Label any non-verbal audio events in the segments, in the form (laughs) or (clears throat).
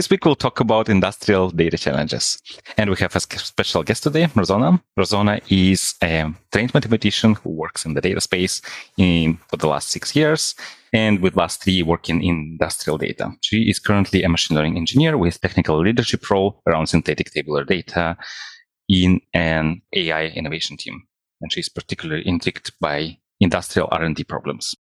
this week we'll talk about industrial data challenges. And we have a special guest today, Rosona. Rosona is a trained mathematician who works in the data space in, for the last six years and with last three working in industrial data. She is currently a machine learning engineer with technical leadership role around synthetic tabular data in an AI innovation team. And she's particularly intrigued by industrial R&D problems.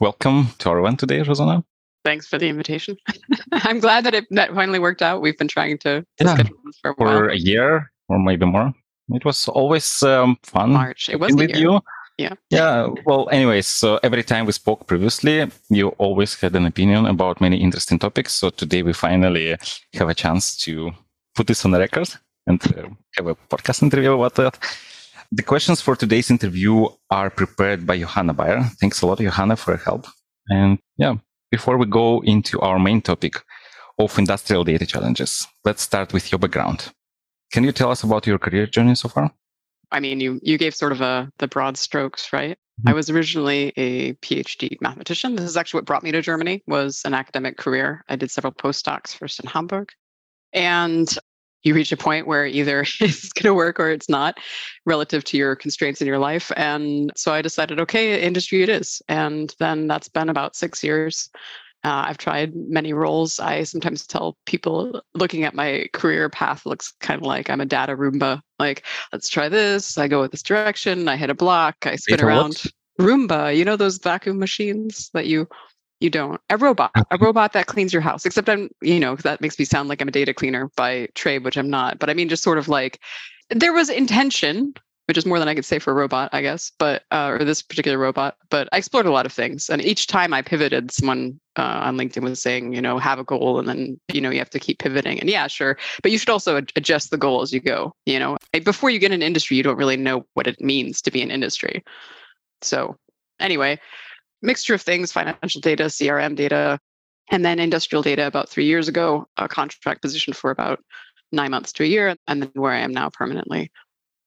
Welcome to our event today, Rosona. Thanks for the invitation. (laughs) I'm glad that it that finally worked out. We've been trying to, yeah, for a. For a year or maybe more. It was always um, fun. March. It was with you. Yeah. Yeah. Well, anyways, so every time we spoke previously, you always had an opinion about many interesting topics. So today we finally have a chance to put this on the record and uh, have a podcast interview about that. The questions for today's interview are prepared by Johanna Bayer. Thanks a lot, Johanna, for your help. And yeah, before we go into our main topic of industrial data challenges, let's start with your background. Can you tell us about your career journey so far? I mean, you you gave sort of a the broad strokes, right? Mm-hmm. I was originally a PhD mathematician. This is actually what brought me to Germany was an academic career. I did several postdocs first in Hamburg. And you reach a point where either (laughs) it's going to work or it's not relative to your constraints in your life. And so I decided, okay, industry it is. And then that's been about six years. Uh, I've tried many roles. I sometimes tell people looking at my career path looks kind of like I'm a data Roomba. Like, let's try this. I go with this direction. I hit a block. I spin around. Roomba, you know those vacuum machines that you you don't. A robot, a robot that cleans your house. Except I'm, you know, that makes me sound like I'm a data cleaner by trade, which I'm not. But I mean, just sort of like there was intention, which is more than I could say for a robot, I guess, but uh, or this particular robot. But I explored a lot of things, and each time I pivoted, someone uh, on LinkedIn was saying, you know, have a goal, and then you know you have to keep pivoting. And yeah, sure, but you should also adjust the goal as you go. You know, before you get in industry, you don't really know what it means to be an industry. So anyway, mixture of things financial data, CRM data, and then industrial data about three years ago, a contract position for about nine months to a year, and then where I am now permanently.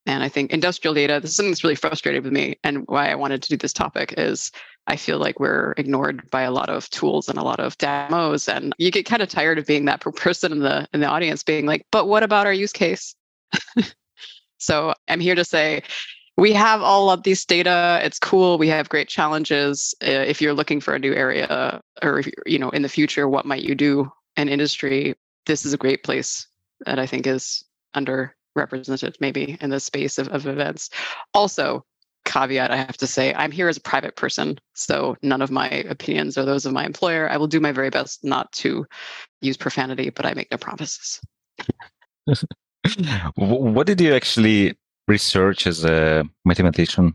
And I think industrial data, this is something that's really frustrated with me. And why I wanted to do this topic is I feel like we're ignored by a lot of tools and a lot of demos. And you get kind of tired of being that (laughs) person in the in the audience being like, but what about our use case? (laughs) so I'm here to say we have all of these data. It's cool. We have great challenges. Uh, if you're looking for a new area or if you know in the future what might you do? In industry this is a great place that i think is underrepresented maybe in the space of, of events. Also caveat i have to say i'm here as a private person so none of my opinions are those of my employer. I will do my very best not to use profanity but i make no promises. (laughs) What did you actually research as a mathematician?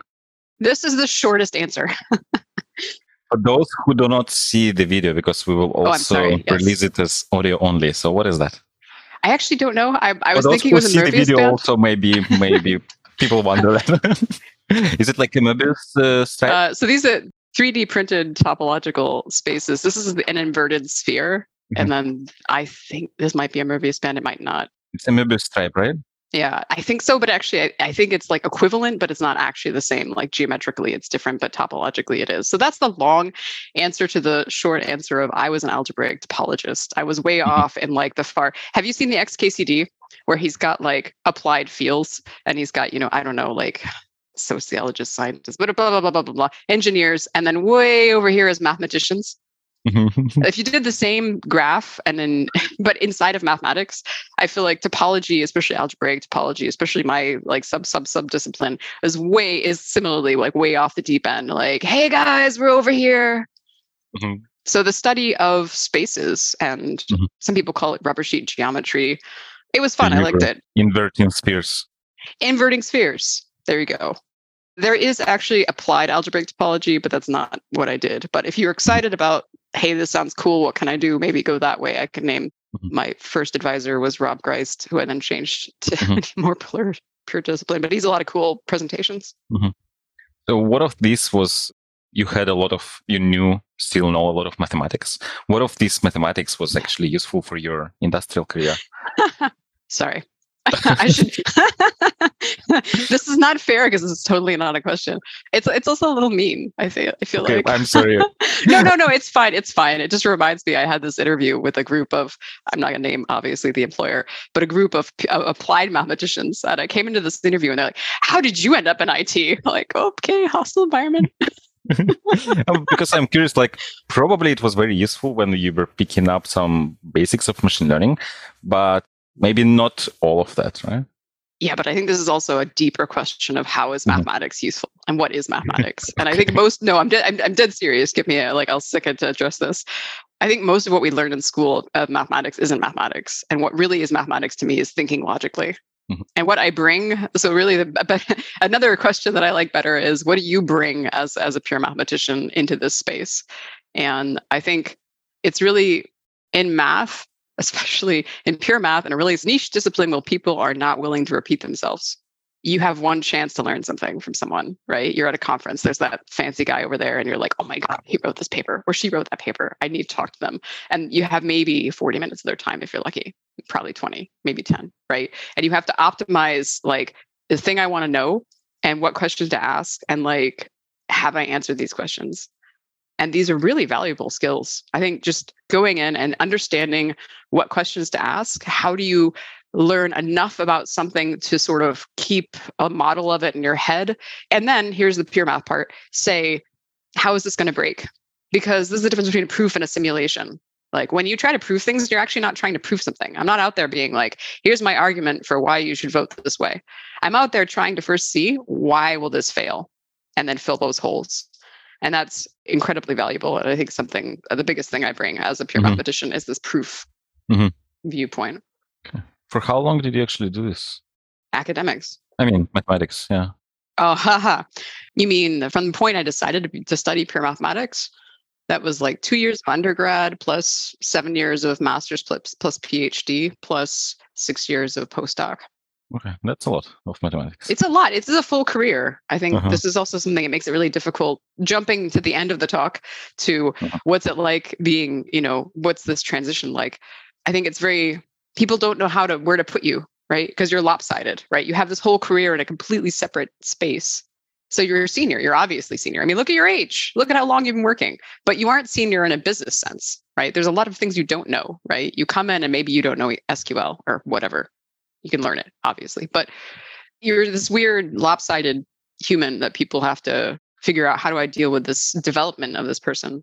This is the shortest answer. (laughs) For those who do not see the video, because we will oh, also oh, release it as audio only. So, what is that? I actually don't know. I, I was thinking it was a Möbius the video band. also maybe maybe (laughs) people wonder that. (laughs) is it like a Möbius uh, stripe? Uh, so these are 3D printed topological spaces. This is an inverted sphere, mm-hmm. and then I think this might be a Möbius band. It might not. It's a Möbius stripe, right? Yeah, I think so, but actually, I, I, think it's like equivalent, but it's not actually the same. Like geometrically, it's different, but topologically, it is. So that's the long answer to the short answer of I was an algebraic topologist. I was way mm-hmm. off in like the far. Have you seen the XKCD where he's got like applied fields and he's got, you know, I don't know, like sociologists, scientists, but blah, blah, blah, blah, blah, blah, engineers. And then way over here is mathematicians. If you did the same graph and then (laughs) but inside of mathematics i feel like topology especially algebraic topology especially my like sub sub sub discipline is way is similarly like way off the deep end. Like hey guys we're over here. Mm-hmm. so the study of spaces and mm-hmm. some people call it rubber sheet geometry it was fun. I liked it. inverting spheres. Inverting spheres. There you go. There is actually applied algebraic topology, but that's not what I did. But if you're excited about, hey, this sounds cool, what can I do? Maybe go that way. I can name mm-hmm. my first advisor was Rob Ghrist, who I then changed to mm-hmm. (laughs) more pure, pure discipline. But he's a lot of cool presentations. Mm-hmm. So, what of this was you had a lot of you knew still know a lot of mathematics. What of this mathematics was actually useful for your industrial career? (laughs) Sorry. (laughs) I should. (laughs) this is not fair because it's totally not a question. It's it's also a little mean. I feel I feel Okay, like. I'm sorry. (laughs) no, no, no. It's fine. It's fine. It just reminds me. I had this interview with a group of. I'm not gonna name obviously the employer, but a group of uh, applied mathematicians. And I came into this interview and they're like, "How did you end up in IT?" I'm like, okay, hostile environment. Um, because I'm curious, like probably it was very useful when you were picking up some basics of machine learning, but maybe not all of that, right? Yeah, but I think this is also a deeper question of how is Mhm. mathematics useful and what is mathematics. (laughs) And I think most no, I'm dead. I'm, I'm dead serious. Give me a like. I'll stick it to address this. I think most of what we learn in school of mathematics isn't mathematics, and what really is mathematics to me is thinking logically. Mhm. And what I bring, so really, the, but (laughs) another question that I like better is, what do you bring as as a pure mathematician into this space? And I think it's really in math, (laughs) especially in pure math, and a really niche discipline where people are not willing to repeat themselves. You have one chance to learn something from someone, right? You're at a conference, there's that fancy guy over there, and you're like, oh my God, he wrote this paper, or she wrote that paper. I need to talk to them. And you have maybe 40 minutes of their time if you're lucky, probably 20, maybe 10, right? And you have to optimize like the thing I want to know and what questions to ask, and like, have I answered these questions? And these are really valuable skills. I think just going in and understanding what questions to ask, how do you learn enough about something to sort of keep a model of it in your head? And then here's the pure math part say, how is this going to break? Because this is the difference between a proof and a simulation. Like when you try to prove things, you're actually not trying to prove something. I'm not out there being like, here's my argument for why you should vote this way. I'm out there trying to first see why will this fail and then fill those holes and that's incredibly valuable and i think something uh, the biggest thing i bring as a pure Mhm. mathematician is this proof Mhm. viewpoint For how long did you actually do this? academics I mean, mathematics, yeah. oh haha you mean from the point i decided to, to study pure mathematics that was like two years of undergrad plus seven years of master's plus, plus phd plus six years of postdoc Okay, that's a lot of mathematics. it's a lot. It's a full career. I think Uh-huh. this is also something that makes it really difficult jumping to the end of the talk to Uh-huh. what's it like being you know what's this transition like? I think it's very people don't know how to where to put you right? Because you're lopsided right? You have this whole career in a completely separate space. So you're a senior you're obviously senior. I mean look at your age. Look at how long you've been working. But you aren't senior in a business sense right? There's a lot of things you don't know right? You come in and maybe you don't know sql or whatever you can learn it obviously but you're this weird lopsided human that people have to figure out how do i deal with this development of this person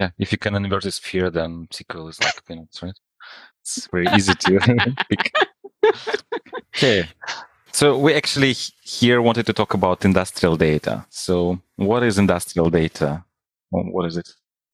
Yeah, if you can invert this sphere, then SQL is like peanuts, right? It's very easy to (laughs) pick. Okay. So we actually here wanted to talk about industrial data. So what is industrial data? What is it?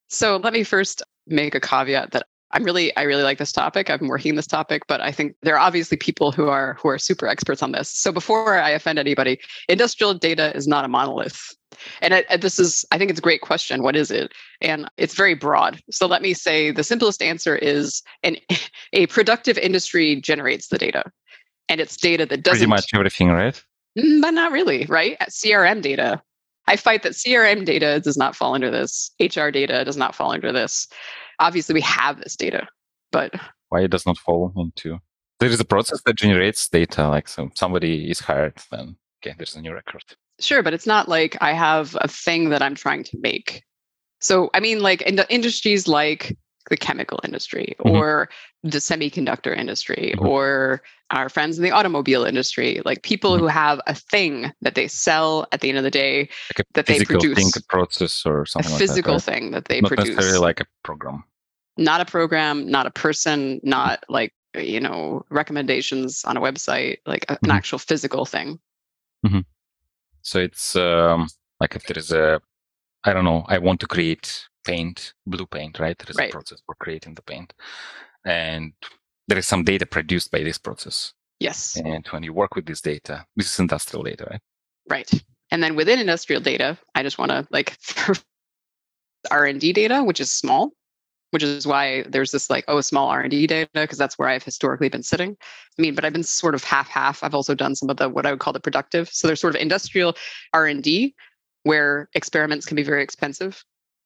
So let me first make a caveat that I'm really I really like this topic. I've been working this topic, but I think there are obviously people who are who are super experts on this. So before I offend anybody, industrial data is not a monolith. And this is I think it's a great question. What is it? And it's very broad. So let me say the simplest answer is an (laughs) a productive industry generates the data. And it's data that doesn't pretty much everything, right? Mm, but not really, right? CRM data. I fight that CRM data does not fall under this. HR data does not fall under this. Obviously, we have this data, but Why it does not fall into? There is a process that generates data. Like so, somebody is hired, then okay, there's a new record. sure, but it's not like I have a thing that I'm trying to make. So, I mean, like in the industries like the chemical industry Mhm. or the semiconductor industry Mhm. or our friends in the automobile industry, like people Mhm. who have a thing that they sell at the end of the day, Like a That they produce. thing, a process, or a something physical like that. thing that they? Not produce. necessarily like a program. not a program, not a person, not like, you know, recommendations on a website, like a- an Mhm. actual physical thing. So it's um, like if there is a, I don't know, I want to create paint, blue paint, right? There is Right. a process for creating the paint, and there is some data produced by this process. Yes, And when you work with this data, this is industrial data, right? right. And then within industrial data, I just want to like (laughs) R&D data, which is small, which is why there's this like, oh, small R&D data, because that's where I've historically been sitting. I mean, but I've been sort of half-half. I've also done some of the, what I would call the productive. So there's sort of industrial R&D where experiments can be very expensive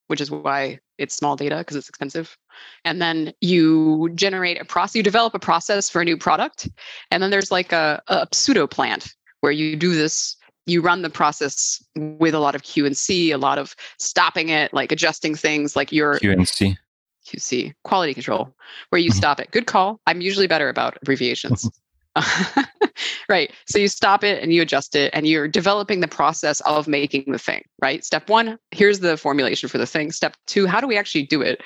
which is why it's small data because it's expensive. And then you generate a process, you develop a process for a new product. And then there's like a, a pseudo plant where you do this you run the process with a lot of Q and C, a lot of stopping it, like adjusting things, like your Q and C. QC, quality control, where you mm-hmm. stop it. Good call. I'm usually better about abbreviations. (laughs) (laughs) right. So you stop it and you adjust it and you're developing the process of making the thing, right? Step one, here's the formulation for the thing. Step two, how do we actually do it?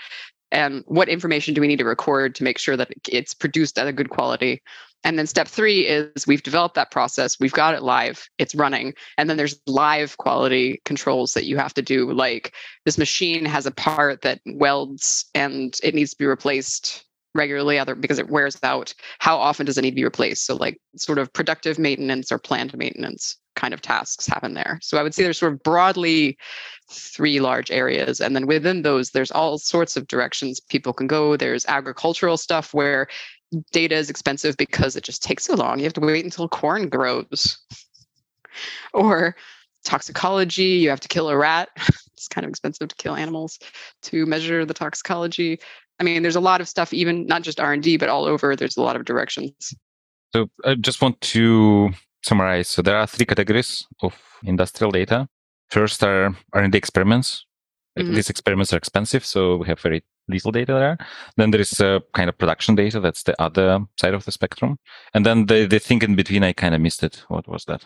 And what information do we need to record to make sure that it's produced at a good quality? And then step three is we've developed that process, we've got it live, it's running. And then there's live quality controls that you have to do. Like this machine has a part that welds and it needs to be replaced regularly other because it wears out. How often does it need to be replaced? So like sort of productive maintenance or planned maintenance kind of tasks happen there. So I would say there's sort of broadly three large areas. And then within those, there's all sorts of directions people can go. There's agricultural stuff where data is expensive because it just takes so long. You have to wait until corn grows. or toxicology, you have to kill a rat. (laughs) it's kind of expensive to kill animals to measure the toxicology. I mean, there's a lot of stuff, even not just R&D, but all over. There's a lot of directions. So I just want to summarize. So there are three categories of industrial data. First are R&D experiments. Mm-hmm. These experiments are expensive, so we have very little data there. Then there is a kind of production data. That's the other side of the spectrum. And then the, the thing in between, I kind of missed it. What was that?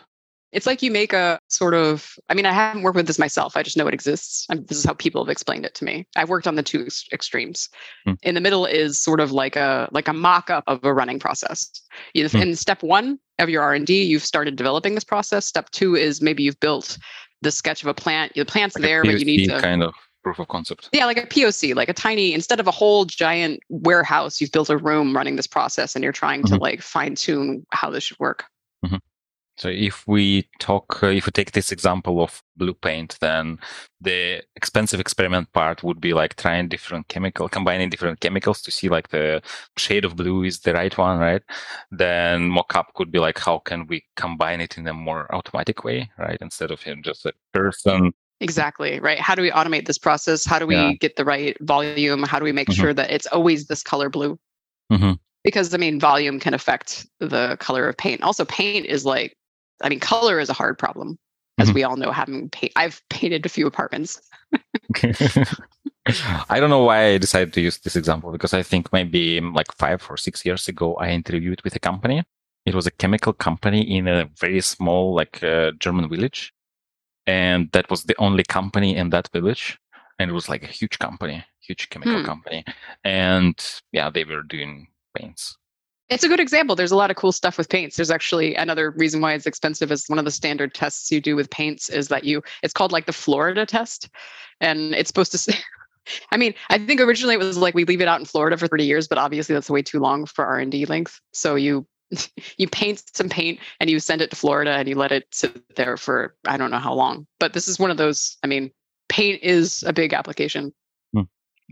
It's like you make a sort of, I mean, I haven't worked with this myself. I just know it exists. I mean, this is how people have explained it to me. I've worked on the two extremes. Hmm. In the middle is sort of like a like a mock-up of a running process. In hmm. step one of your R&D, you've started developing this process. Step two is maybe you've built the sketch of a plant. The plant's like there, but you need to kind of proof of concept. Yeah, like a POC, like a tiny, instead of a whole giant warehouse, you've built a room running this process and you're trying mm-hmm. to like fine tune how this should work. Mm-hmm. So if we talk, uh, if we take this example of blue paint, then the expensive experiment part would be like trying different chemical, combining different chemicals to see like the shade of blue is the right one, right? Then mock-up could be like, how can we combine it in a more automatic way, right? Instead of him just a person Exactly, right. How do we automate this process? How do we yeah. get the right volume? How do we make mm-hmm. sure that it's always this color blue? Mm-hmm. Because I mean, volume can affect the color of paint. Also, paint is like, I mean, color is a hard problem, as mm-hmm. we all know. Having paint, I've painted a few apartments. (laughs) I don't know why I decided to use this example because I think maybe like five or six years ago, I interviewed with a company. It was a chemical company in a very small, like uh, German village and that was the only company in that village and it was like a huge company huge chemical hmm. company and yeah they were doing paints it's a good example there's a lot of cool stuff with paints there's actually another reason why it's expensive is one of the standard tests you do with paints is that you it's called like the florida test and it's supposed to say (laughs) I mean, I think originally it was like we leave it out in Florida for 30 years, but obviously that's way too long for R&D length. So you (laughs) you paint some paint and you send it to Florida and you let it sit there for I don't know how long. But this is one of those. I mean, paint is a big application.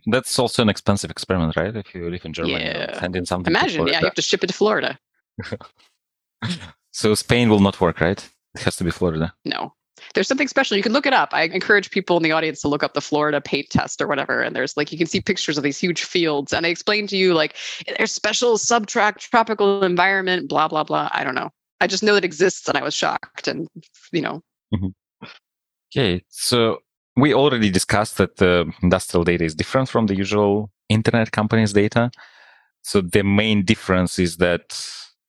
That's also an expensive experiment, right? If you live in Germany, yeah. send in something. Imagine, yeah, you have to ship it to Florida. (laughs) so Spain will not work, right? It has to be Florida. No, there's something special. You can look it up. I encourage people in the audience to look up the Florida paint test or whatever. And there's like, you can see pictures of these huge fields. And I explain to you, like, there's special subtract tropical environment, blah, blah, blah. I don't know. I just know it exists and I was shocked. And, you know. Mm-hmm. Okay. So we already discussed that the industrial data is different from the usual internet companies' data. So the main difference is that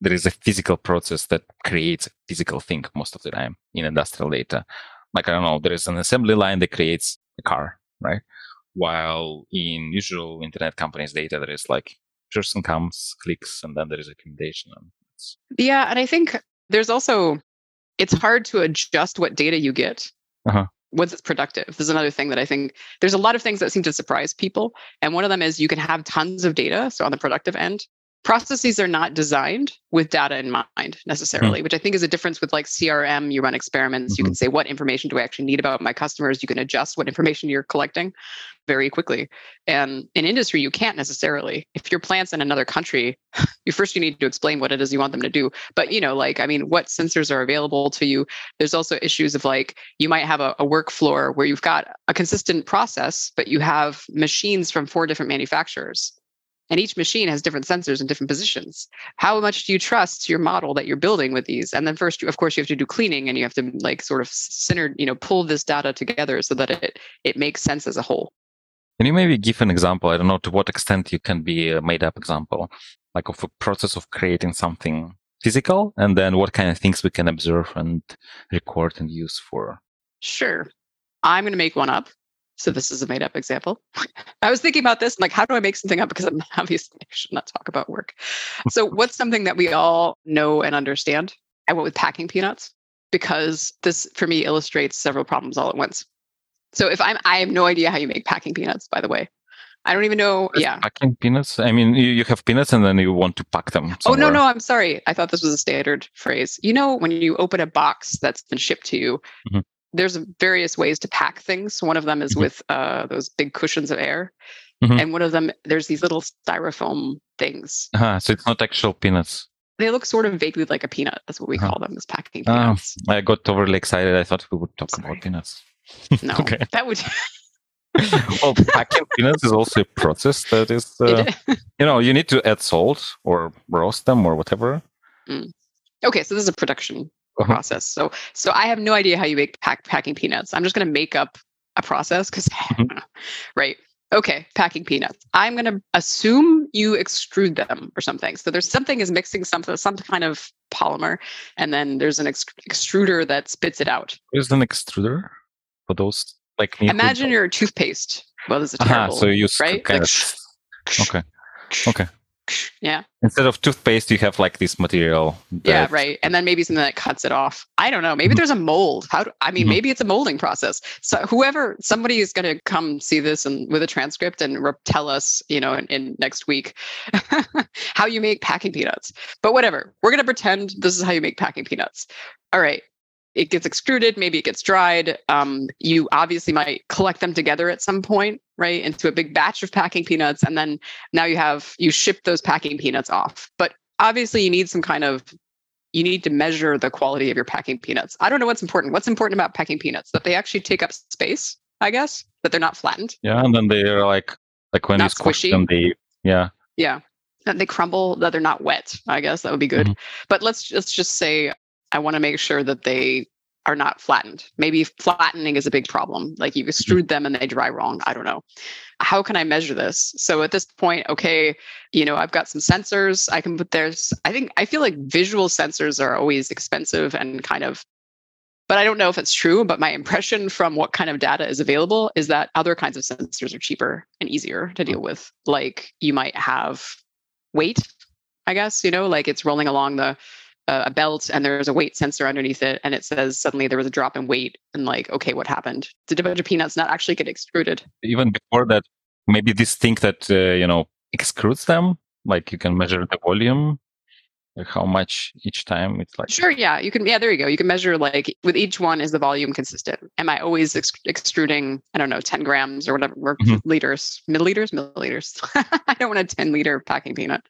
there is a physical process that creates a physical thing most of the time in industrial data. Like, I don't know, there is an assembly line that creates a car, right? While in usual internet companies data, there is like person comes, clicks, and then there is a recommendation. Yeah. And I think there's also, it's hard to adjust what data you get. Uh-huh once it's productive. This is another thing that I think there's a lot of things that seem to surprise people. And one of them is you can have tons of data. So on the productive end, processes are not designed with data in mind necessarily mm-hmm. which i think is a difference with like crm you run experiments mm-hmm. you can say what information do i actually need about my customers? You can adjust what information you're collecting very quickly. And in industry you can't necessarily. If your plant's in another country (laughs) you first you need to explain what it is you want them to do. But you know like i mean what sensors are available to you? There's also issues of like you might have a, a work floor where you've got a consistent process but you have machines from four different manufacturers and each machine has different sensors in different positions. How much do you trust your model that you're building with these? And then first of course you have to do cleaning and you have to like sort of center you know pull this data together so that it it makes sense as a whole. Can you maybe give an example? I don't know to what extent you can be a made up example like of a process of creating something physical and then what kind of things we can observe and record and use for sure. I'm going to make one up so this is a made up example. I was thinking about this, like, how do I make something up? Because I'm (laughs) obviously I should not talk about work. So what's something that we all know and understand? I went with packing peanuts because this for me illustrates several problems all at once. So if I'm I have no idea how you make packing peanuts, by the way. I don't even know. yeah. Packing peanuts? I mean, you, you have peanuts and then you want to pack them. Somewhere. Oh, no, no. I'm sorry. I thought this was a standard phrase. You know, when you open a box that's been shipped to you, mm-hmm there's various ways to pack things. One of them is mm-hmm. with uh, those big cushions of air. Mm-hmm. And one of them, there's these little styrofoam things. Uh-huh, so it's not actual peanuts. They look sort of vaguely like a peanut. That's what we uh-huh. call them, is packing oh, peanuts. I got overly excited. I thought we would talk Sorry. about peanuts. No, (laughs) okay. that would. (laughs) well, packing peanuts is also a process that is, (laughs) uh, you know, you need to add salt or roast them or whatever. Mm. Okay, so this is a production uh-huh. process. So so I have no idea how you make pack, packing peanuts. I'm just going to make up a process because (laughs) mm-hmm. right. Okay, packing peanuts. I'm going to assume you extrude them or something. So there's something is mixing something, some kind of polymer, and then there's an ex- extruder that spits it out. There's an extruder for those like imagine your toothpaste. Well, this is terrible. Uh-huh, so you right? Like, of, okay. Okay. Yeah. Instead of toothpaste, you have like this material. yeah, right. And then maybe something that cuts it off. I don't know. Maybe mm-hmm. there's a mold. How? Do, I mean, mm-hmm. maybe it's a molding process. So whoever, somebody is going to come see this and with a transcript and re- tell us, you know, in, in next week (laughs) how you make packing peanuts. But whatever. We're going to pretend this is how you make packing peanuts. All right it gets extruded, maybe it gets dried. Um, you obviously might collect them together at some point, right, into a big batch of packing peanuts, and then now you have you ship those packing peanuts off. But obviously, you need some kind of you need to measure the quality of your packing peanuts. I don't know what's important. What's important about packing peanuts? That they actually take up space, I guess. That they're not flattened. Yeah, and then they're like like when not you squish them, they yeah yeah that they crumble. That they're not wet. I guess that would be good. Mm-hmm. But let's let's just say I want to make sure that they are not flattened. Maybe flattening is a big problem. Like you mm-hmm. extrude them and they dry wrong. I don't know. How can I measure this? So at this point, okay, you know, I've got some sensors. I can put there's I think I feel like visual sensors are always expensive and kind of but I don't know if it's true. But my impression from what kind of data is available is that other kinds of sensors are cheaper and easier to deal with. Like you might have weight, I guess, you know, like it's rolling along the a belt and there's a weight sensor underneath it and it says suddenly there was a drop in weight and like okay what happened? Did a bunch of peanuts not actually get extruded even before that maybe this thing that uh, you know extrudes them like you can measure the volume like how much each time it's like sure yeah you can yeah there you go. You can measure like with each one is the volume consistent? Am i always ex- extruding i don't know 10 grams or whatever mm-hmm. liters milliliters milliliters? (laughs) I don't want a 10 liter packing peanut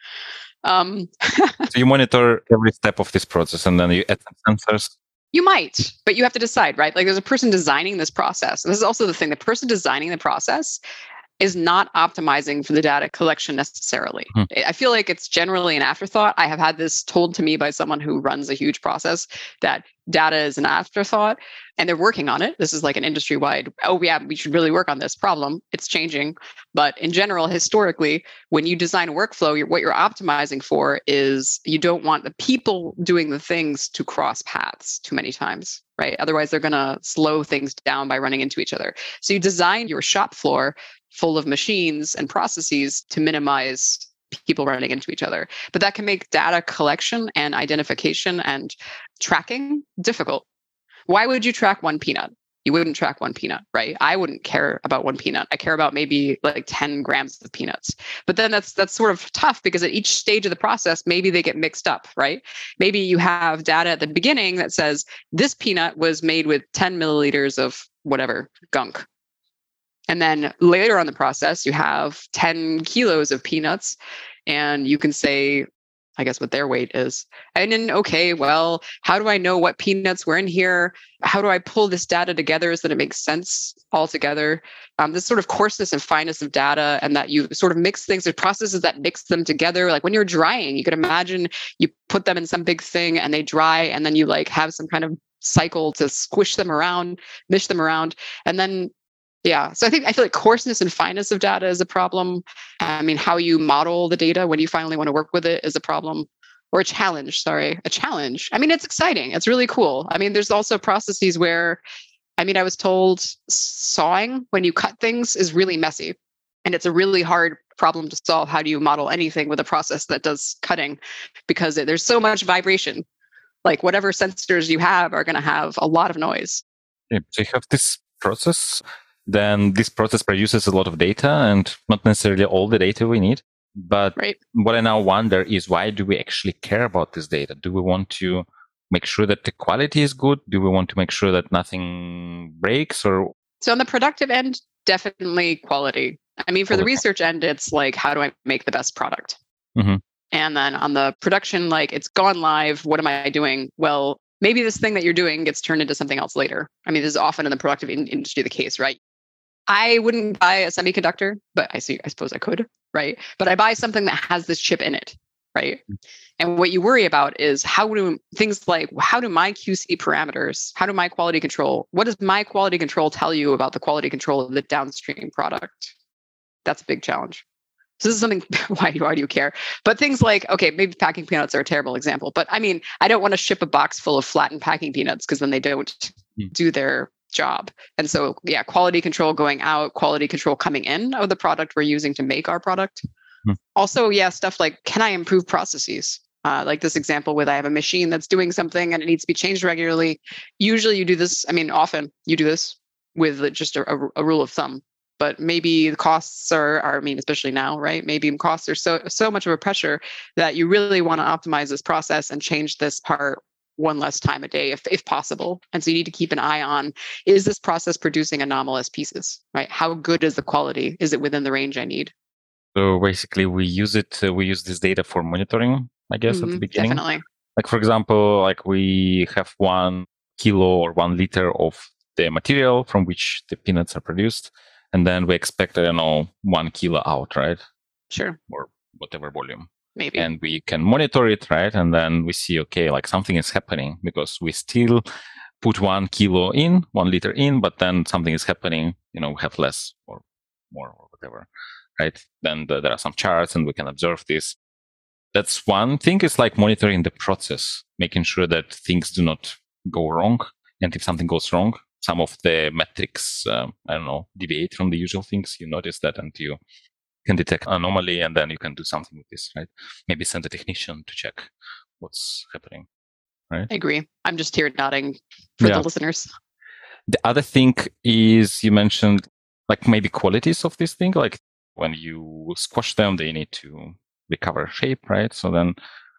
um, (laughs) so you monitor every step of this process and then you add some sensors? You might, but you have to decide, right? Like there's a person designing this process. And this is also the thing the person designing the process is not optimizing for the data collection necessarily. Hmm. I feel like it's generally an afterthought. I have had this told to me by someone who runs a huge process that data is an afterthought and they're working on it. This is like an industry wide, oh, yeah, we should really work on this problem. It's changing. But in general, historically, when you design a workflow, you're, what you're optimizing for is you don't want the people doing the things to cross paths too many times, right? Otherwise, they're going to slow things down by running into each other. So you design your shop floor full of machines and processes to minimize people running into each other. But that can make data collection and identification and tracking difficult. Why would you track one peanut? You wouldn't track one peanut, right? I wouldn't care about one peanut. I care about maybe like 10 grams of peanuts. But then that's that's sort of tough because at each stage of the process, maybe they get mixed up, right? Maybe you have data at the beginning that says this peanut was made with 10 milliliters of whatever gunk. And then later on the process, you have 10 kilos of peanuts, and you can say, I guess what their weight is. And then, okay, well, how do I know what peanuts were in here? How do I pull this data together so that it makes sense all together? Um, this sort of coarseness and fineness of data, and that you sort of mix things, there's processes that mix them together. Like when you're drying, you could imagine you put them in some big thing and they dry, and then you like have some kind of cycle to squish them around, mish them around. And then yeah. So I think I feel like coarseness and fineness of data is a problem. I mean, how you model the data when you finally want to work with it is a problem or a challenge. Sorry, a challenge. I mean, it's exciting. It's really cool. I mean, there's also processes where, I mean, I was told sawing when you cut things is really messy and it's a really hard problem to solve. How do you model anything with a process that does cutting? Because there's so much vibration. Like whatever sensors you have are going to have a lot of noise. Yeah, you have this process then this process produces a lot of data and not necessarily all the data we need. But right. what I now wonder is why do we actually care about this data? Do we want to make sure that the quality is good? Do we want to make sure that nothing breaks or? So on the productive end, definitely quality. I mean, for the research end, it's like, how do I make the best product? Mm-hmm. And then on the production, like it's gone live. What am I doing? Well, maybe this thing that you're doing gets turned into something else later. I mean, this is often in the productive in- industry the case, right? I wouldn't buy a semiconductor, but I see I suppose I could, right? But I buy something that has this chip in it, right? Mm. And what you worry about is how do things like how do my QC parameters, how do my quality control, what does my quality control tell you about the quality control of the downstream product? That's a big challenge. So this is something (laughs) why, why do you care? But things like, okay, maybe packing peanuts are a terrible example, but I mean, I don't want to ship a box full of flattened packing peanuts because then they don't mm. do their job. And so, yeah, quality control going out, quality control coming in of the product we're using to make our product. Hmm. Also, yeah, stuff like can I improve processes? Uh, like this example with I have a machine that's doing something and it needs to be changed regularly. Usually, you do this. I mean, often you do this with just a, a, a rule of thumb. But maybe the costs are, are, I mean, especially now, right? Maybe costs are so so much of a pressure that you really want to optimize this process and change this part one less time a day if, if possible. And so you need to keep an eye on is this process producing anomalous pieces, right? How good is the quality? Is it within the range I need? So basically, we use it, uh, we use this data for monitoring, I guess, mm-hmm, at the mm-hmm, beginning. Definitely. Like, for example, like we have one kilo or one liter of the material from which the peanuts are produced. And then we expect, I don't know, one kilo out, right? Sure. Or whatever volume maybe. and we can monitor it right? And then we see okay like something is happening because we still put one kilo in one liter in but then something is happening you know we have less or more or whatever right? Then the, there are some charts and we can observe this. That's one thing. Is like monitoring the process making sure that things do not go wrong. And if something goes wrong some of the metrics um, i don't know deviate from the usual things. You notice that and you can detect anomaly and then you can do something with this, right? Maybe send a technician to check what's happening, right? I agree. I'm just here nodding for yeah. the listeners. The other thing is you mentioned like maybe qualities of this thing, like when you squash them, they need to recover shape, right? So then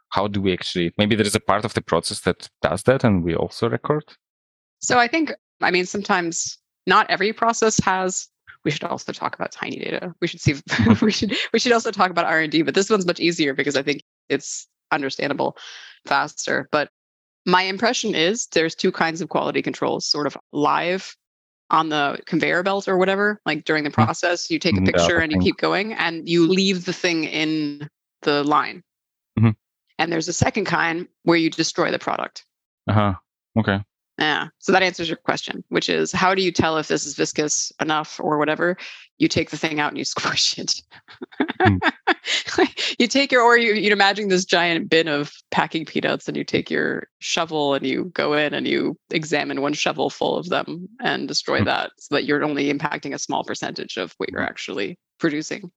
how do we actually, maybe there is a part of the process that does that and we also record? So I think, I mean, sometimes not every process has we should also talk about tiny data. We should see (laughs) (laughs) we should we should also talk about R&D, but this one's much easier because I think it's understandable faster. But my impression is there's two kinds of quality controls, sort of live on the conveyor belt or whatever, like during the mm. process, you take a picture yeah, and you keep going and you leave the thing in the line. Mm-hmm. And there's a second kind where you destroy the product. Uh-huh. Okay. Yeah. So that answers your question, which is how do you tell if this is viscous enough or whatever? You take the thing out and you (laughs) squish it. mm. (laughs) you take your, or you, you'd imagine this giant bin of packing peanuts and you take your shovel and you go in and you examine one shovel full of them and destroy mm. that so that you're only impacting a small percentage of what you're hmm. actually producing.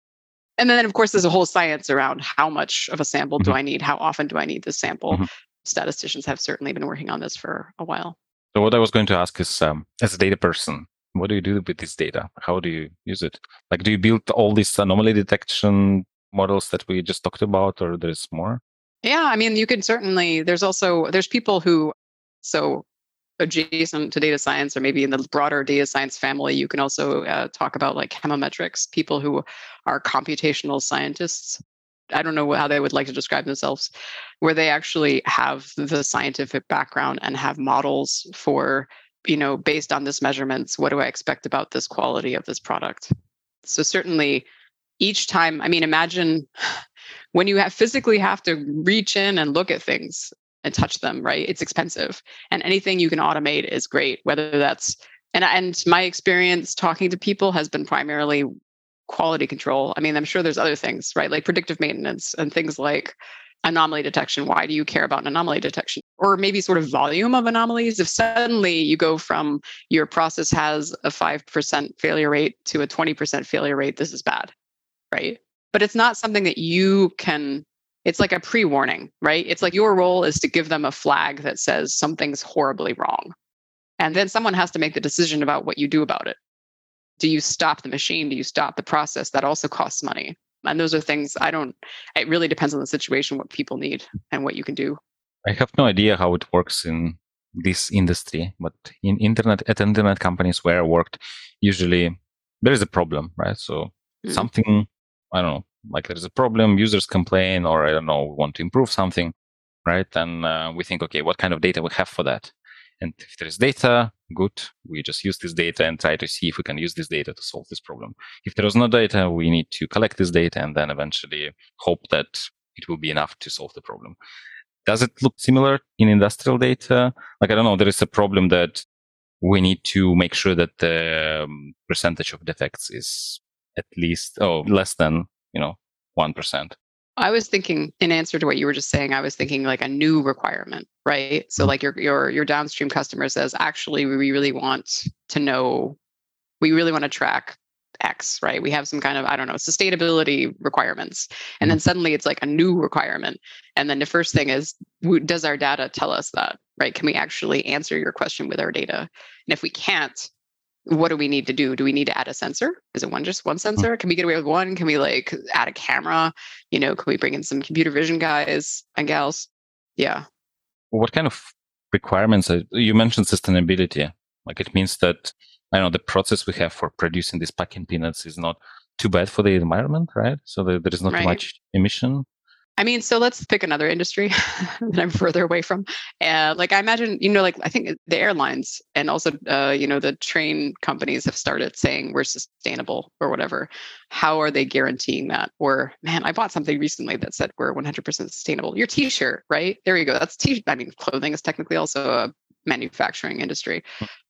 And then, of course, there's a whole science around how much of a sample mm-hmm. do I need? How often do I need this sample? Mm-hmm. Statisticians have certainly been working on this for a while. So what I was going to ask is, um, as a data person, what do you do with this data? How do you use it? Like, do you build all these anomaly detection models that we just talked about, or there's more? Yeah, I mean, you can certainly. There's also there's people who so adjacent to data science or maybe in the broader data science family you can also uh, talk about like chemometrics people who are computational scientists i don't know how they would like to describe themselves where they actually have the scientific background and have models for you know based on this measurements what do i expect about this quality of this product so certainly each time i mean imagine (sighs) when you have physically have to reach in and look at things and touch them, right? It's expensive. And anything you can automate is great, whether that's and and my experience talking to people has been primarily quality control. I mean, I'm sure there's other things, right? Like predictive maintenance and things like anomaly detection. Why do you care about an anomaly detection? Or maybe sort of volume of anomalies. If suddenly you go from your process has a 5% failure rate to a 20% failure rate, this is bad, right? But it's not something that you can it's like a pre-warning, right? It's like your role is to give them a flag that says something's horribly wrong. And then someone has to make the decision about what you do about it. Do you stop the machine? Do you stop the process? That also costs money. And those are things I don't, it really depends on the situation, what people need and what you can do. I have no idea how it works in this industry, but in internet, at internet companies where I worked, usually there is a problem, right? So mm. something, I don't know, like there's a problem, users complain, or I don't know, we want to improve something, right? And uh, we think, okay, what kind of data we have for that? And if there is data, good. We just use this data and try to see if we can use this data to solve this problem. If there is no data, we need to collect this data and then eventually hope that it will be enough to solve the problem. Does it look similar in industrial data? Like, I don't know, there is a problem that we need to make sure that the um, percentage of defects is at least, oh, less than you know, 1%. I was thinking in answer to what you were just saying, I was thinking like a new requirement, right? So mm-hmm. like your your your downstream customer says, actually, we really want to know, we really want to track X, right? We have some kind of, I don't know, sustainability requirements. And then mm-hmm. suddenly it's like a new requirement. And then the first thing is, does our data tell us that, right? Can we actually answer your question with our data? And if we can't, what do we need to do? Do we need to add a sensor? Is it one just one hmm. sensor? Can we get away with one? Can we like add a camera? You know, can we bring in some computer vision guys and gals? Yeah. What kind of requirements? Are, you mentioned sustainability. Like it means that I know the process we have for producing these packing peanuts is not too bad for the environment, right? So there is not right. much emission. I mean, so let's pick another industry (laughs) that I'm further away from. Uh, like I imagine, you know, like I think the airlines and also, uh, you know, the train companies have started saying we're sustainable or whatever. How are they guaranteeing that? Or man, I bought something recently that said we're 100% sustainable. Your T-shirt, right? There you go. That's T. I mean, clothing is technically also a manufacturing industry.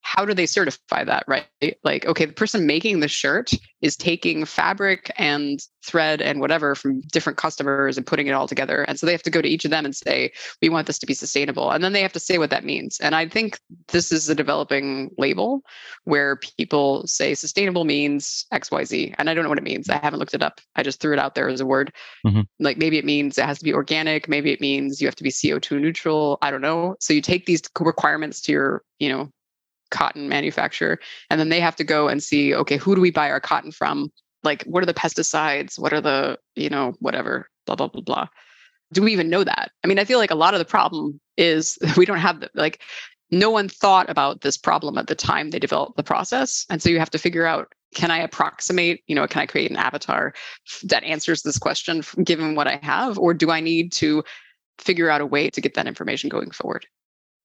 How do they certify that, right? Like, okay, the person making the shirt is taking fabric and thread and whatever from different customers and putting it all together. And so they have to go to each of them and say, we want this to be sustainable. And then they have to say what that means. And I think this is a developing label where people say sustainable means XYZ. And I don't know what it means. I haven't looked it up. I just threw it out there as a word. Mm-hmm. Like maybe it means it has to be organic. Maybe it means you have to be CO2 neutral. I don't know. So you take these requirements to your, you know, cotton manufacturer and then they have to go and see okay who do we buy our cotton from? Like what are the pesticides? What are the you know whatever blah blah blah blah. Do we even know that? I mean i feel like a lot of the problem is (laughs) we don't have the like no one thought about this problem at the time they developed the process and so you have to figure out can i approximate you know can i create an avatar that answers this question given what i have or do i need to figure out a way to get that information going forward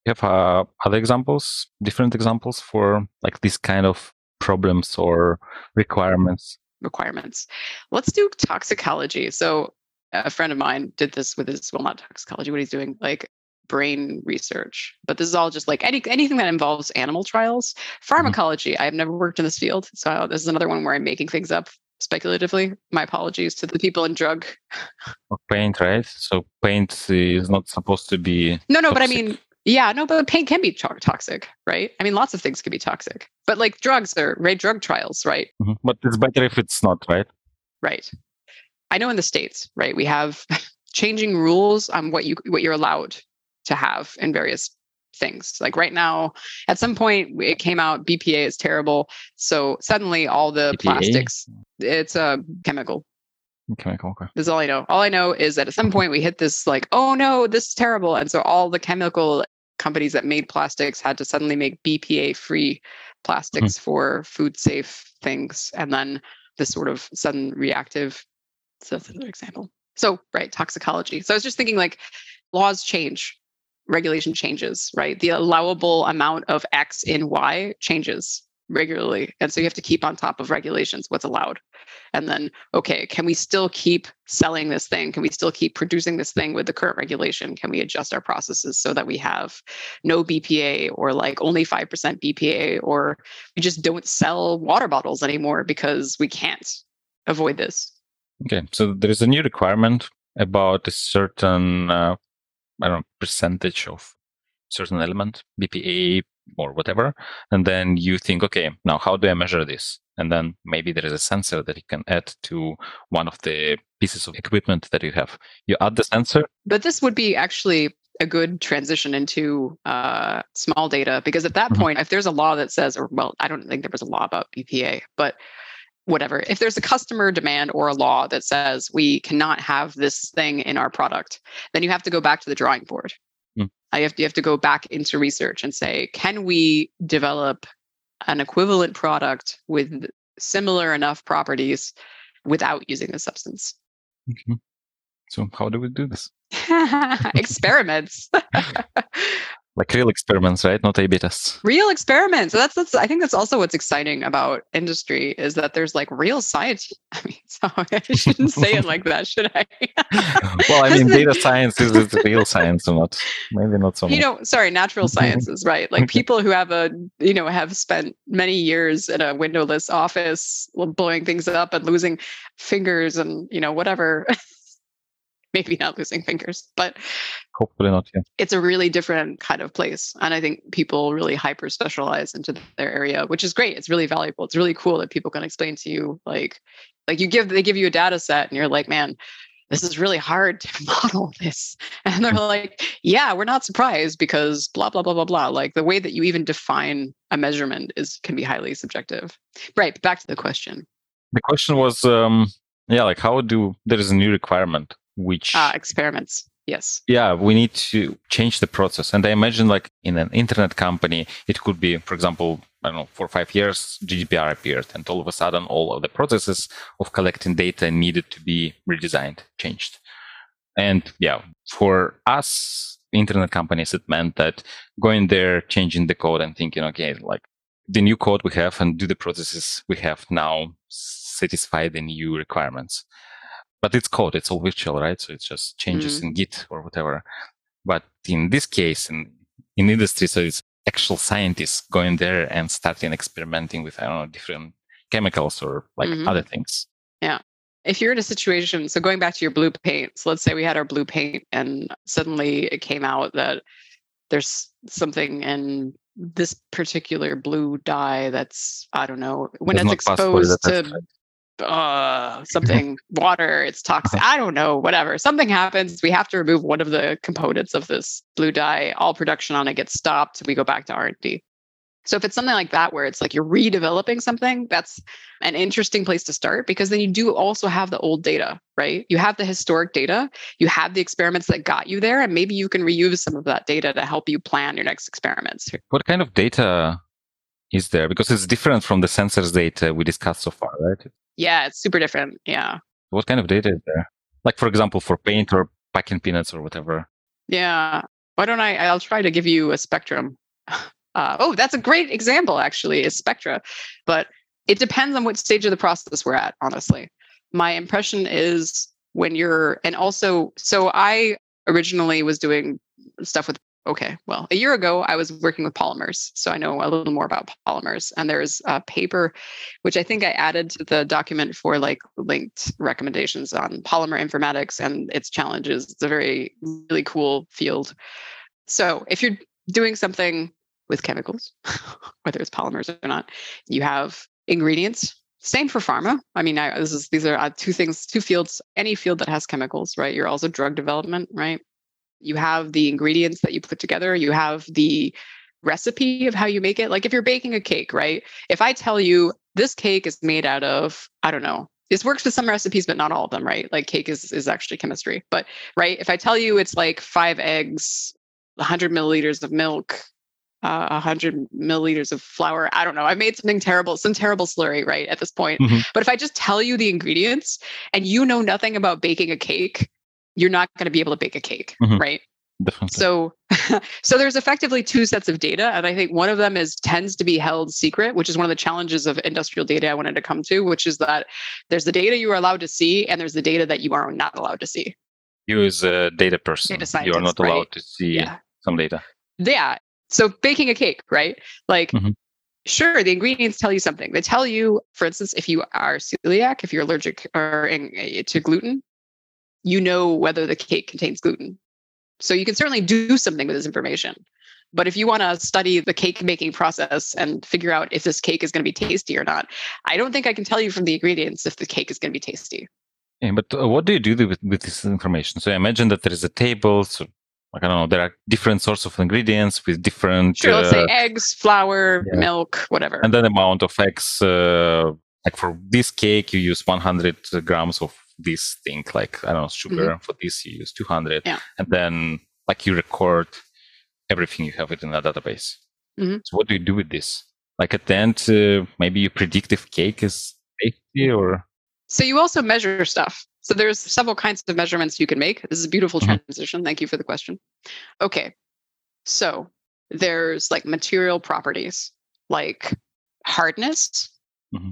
you have uh, other examples, different examples for like these kind of problems or requirements? Requirements. Let's do toxicology. So a friend of mine did this with his well, not toxicology. What he's doing, like brain research. But this is all just like any anything that involves animal trials. Mm-hmm. Pharmacology. Mm-hmm. I've never worked in this field, so this is another one where I'm making things up speculatively. My apologies to the people in drug. Paint, right? So paint is not supposed to be. No, no, toxic. but I mean yeah, no, but pain can be toxic, right? I mean, lots of things can be toxic, but like drugs are right, drug trials, right? Mm-hmm. But it's better if it's not, right? Right. I know in the states, right, we have (laughs) changing rules on what you what you're allowed to have in various things. Like right now, at some point it came out BPA is terrible. So suddenly all the BPA? plastics, it's a chemical. Chemical. Okay. That's all I know. All I know is that at some point we hit this like, oh no, this is terrible. And so all the chemical companies that made plastics had to suddenly make BPA free mm-hmm. plastics for food safe things. And then this sort of sudden reactive. So that's another example. So, right, toxicology. So I was just thinking like laws change, regulation changes, right? The allowable amount of X in Y changes regularly. And so you have to keep on top of regulations, what's allowed. And then, okay, can we still keep selling this thing? Can we still keep producing this thing with the current regulation? Can we adjust our processes so that we have no BPA or like only 5% BPA or we just don't sell water bottles anymore because we can't avoid this? Okay. So there is a new requirement about a certain, uh, I don't know, percentage of certain element, BPA or whatever. And then you think, okay, now how do I measure this? And then maybe there is a sensor that you can add to one of the pieces of equipment that you have. You add the sensor. But this would be actually a good transition into uh, small data because at that Mhm. point, if there's a law that says, or well, I don't think there was a law about BPA, but whatever, if there's a customer demand or a law that says we cannot have this thing in our product, then you have to go back to the drawing board. Mm. I have you have to go back into research and say, can we develop an equivalent product with similar enough properties without using the substance? Mhm. So how do we do this? (laughs) experiments (laughs) (laughs) Like real experiments, right? Not A/B tests. real experiments that's that's i think that's also what's exciting about industry is that there's like real science (laughs) i mean so (laughs) i shouldn't say it like that should i (laughs) well, I mean, data science is, is real science, or not maybe not so much. you know sorry natural sciences right like people who have a you know have spent many years in a windowless office blowing things up and losing fingers and you know whatever (laughs) maybe not losing fingers but Hopefully not. Yeah. it's a really different kind of place and i think people really hyper specialize into their area which is great it's really valuable it's really cool that people can explain to you like like you give they give you a data set and you're like man this is really hard to (laughs) model this (laughs) and they're like yeah we're not surprised because blah blah blah blah blah like the way that you even define a measurement is can be highly subjective right back to the question The question was, um, yeah, like how do there is a new requirement which uh, experiments. Yes. Yeah we need to change the process. And i imagine like in an internet company it could be for example i don't know for five years gdpr appeared and all of a sudden all of the processes of collecting data needed to be redesigned changed. And yeah for us internet companies it meant that going there changing the code and thinking okay like the new code we have and do the processes we have now satisfy the new requirements but it's code it's all virtual right so it's just changes in git or whatever but in this case in in industry so it's actual scientists going there and starting experimenting with i don't know different chemicals or like Mhm. other things Yeah. if you're in a situation, so going back to your blue paint, so let's say we had our blue paint and suddenly it came out that there's something in this particular blue dye that's, I don't know, when it's not pass for the exposed to? Uh, (laughs) something, water, it's toxic. I don't know, whatever. Something happens. We have to remove one of the components of this blue dye. All production on it gets stopped. We go back to R&D. So if it's something like that, where it's like you're redeveloping something, that's an interesting place to start because then you do also have the old data, right? You have the historic data, you have the experiments that got you there, and maybe you can reuse some of that data to help you plan your next experiments. what kind of data is there because it's different from the sensors data we discussed so far right Yeah, it's super different. Yeah. what kind of data is there like for example for paint or packing peanuts or whatever Yeah. Why don't I? I'll try to give you a spectrum. (laughs) Uh, oh, that's a great example, actually, is Spectra. But it depends on what stage of the process we're at, honestly. My impression is when you're, and also, so I originally was doing stuff with, okay, well, a year ago, I was working with polymers. So I know a little more about polymers. And there's a paper, which I think I added to the document for like linked recommendations on polymer informatics and its challenges. It's a very, really cool field. So if you're doing something with chemicals, (laughs) whether it's polymers or not, you have ingredients. Same for pharma. I mean, I, this is these are uh, two things, two fields. Any field that has chemicals, right? You're also drug development, right? You have the ingredients that you put together, you have the recipe of how you make it. Like if you're baking a cake, right? If I tell you this cake is made out of, I don't know, this works with some recipes, but not all of them, right? Like cake is is actually chemistry. But right, if I tell you it's like five eggs, 100 milliliters of milk, uh, 100 milliliters of flour. I don't know. I made something terrible, some terrible slurry, right, at this point. Mm-hmm. But if I just tell you the ingredients and you know nothing about baking a cake, you're not going to be able to bake a cake, mm-hmm. right? Definitely. So, (laughs) so there's effectively two sets of data, and I think one of them is tends to be held secret, which is one of the challenges of industrial data I wanted to come to, which is that there's the data you are allowed to see, and there's the data that you are not allowed to see. You as a data person, data you are not allowed right? to see yeah. some data. Yeah. So baking a cake, right? Like. Mm-hmm. Sure, the ingredients tell you something. They tell you, for instance, if you are celiac, if you're allergic or in, eh, to gluten, you know whether the cake contains gluten so you can certainly do something with this information. But if you want to study the cake making process and figure out if this cake is going to be tasty or not, I don't think I can tell you from the ingredients if the cake is going to be tasty. Yeah, but uh, what do you do with, with this information? So I imagine that there is a table. So like, I don't know, there are different sorts of ingredients with different. Sure, let's say uh, eggs, flour, yeah. milk, whatever. And then amount of eggs. Uh, like for this cake, you use 100 grams of this thing like i don't know sugar. Mm-hmm. for this you use 200 yeah. and then like you record everything you have it in a database. Mm-hmm. so what do you do with this? Like at the end uh, maybe you predict if cake is tasty or so you also measure stuff. So there's several kinds of measurements you can make. This is a beautiful mm-hmm. transition. Thank you for the question. Okay. So there's like material properties like hardness. Mm-hmm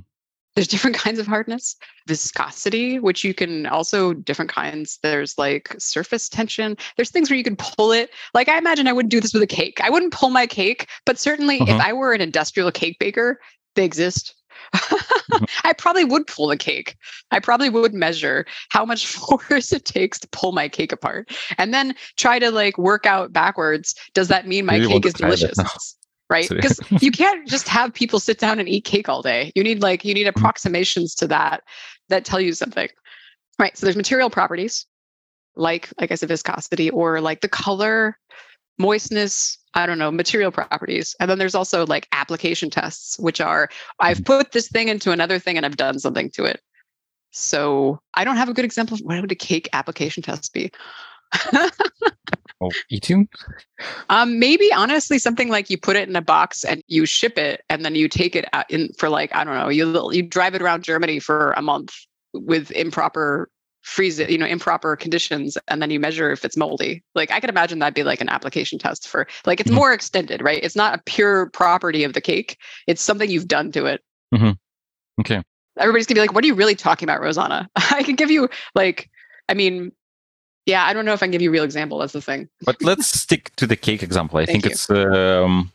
there's different (laughs) kinds of hardness viscosity which you can also different kinds there's like surface tension there's things where you can pull it like i imagine i wouldn't do this with a cake i wouldn't pull my cake but certainly uh-huh. if i were an industrial cake baker they exist mm-hmm. (laughs) I probably would pull the cake. I probably would measure how much (laughs) force it takes to pull my cake apart and then try to like work out backwards. Does that mean my cake is delicious? Right? (laughs) Because you can't just have people sit down and eat cake all day. You need like you need mm-hmm. approximations to that that tell you something. Right so there's material properties like like i said viscosity or like the color moistness i don't know material properties. And then there's also like application tests which are i've mm-hmm. put this thing into another thing and i've done something to it. So i don't have a good example of what would a cake application test be (laughs) of eating? Um, maybe honestly, something like you put it in a box and you ship it, and then you take it in for like I don't know, you you drive it around Germany for a month with improper freeze it, you know, improper conditions, and then you measure if it's moldy. Like I could imagine that'd be like an application test for like it's mm-hmm. more extended, right? It's not a pure property of the cake; it's something you've done to it. Mm-hmm. Okay. Everybody's gonna be like, "What are you really talking about, Rosona?" (laughs) I can give you like, I mean, yeah, I don't know if I can give you a real example. That's the thing. but let's (laughs) stick to the cake example. I think you. it's um,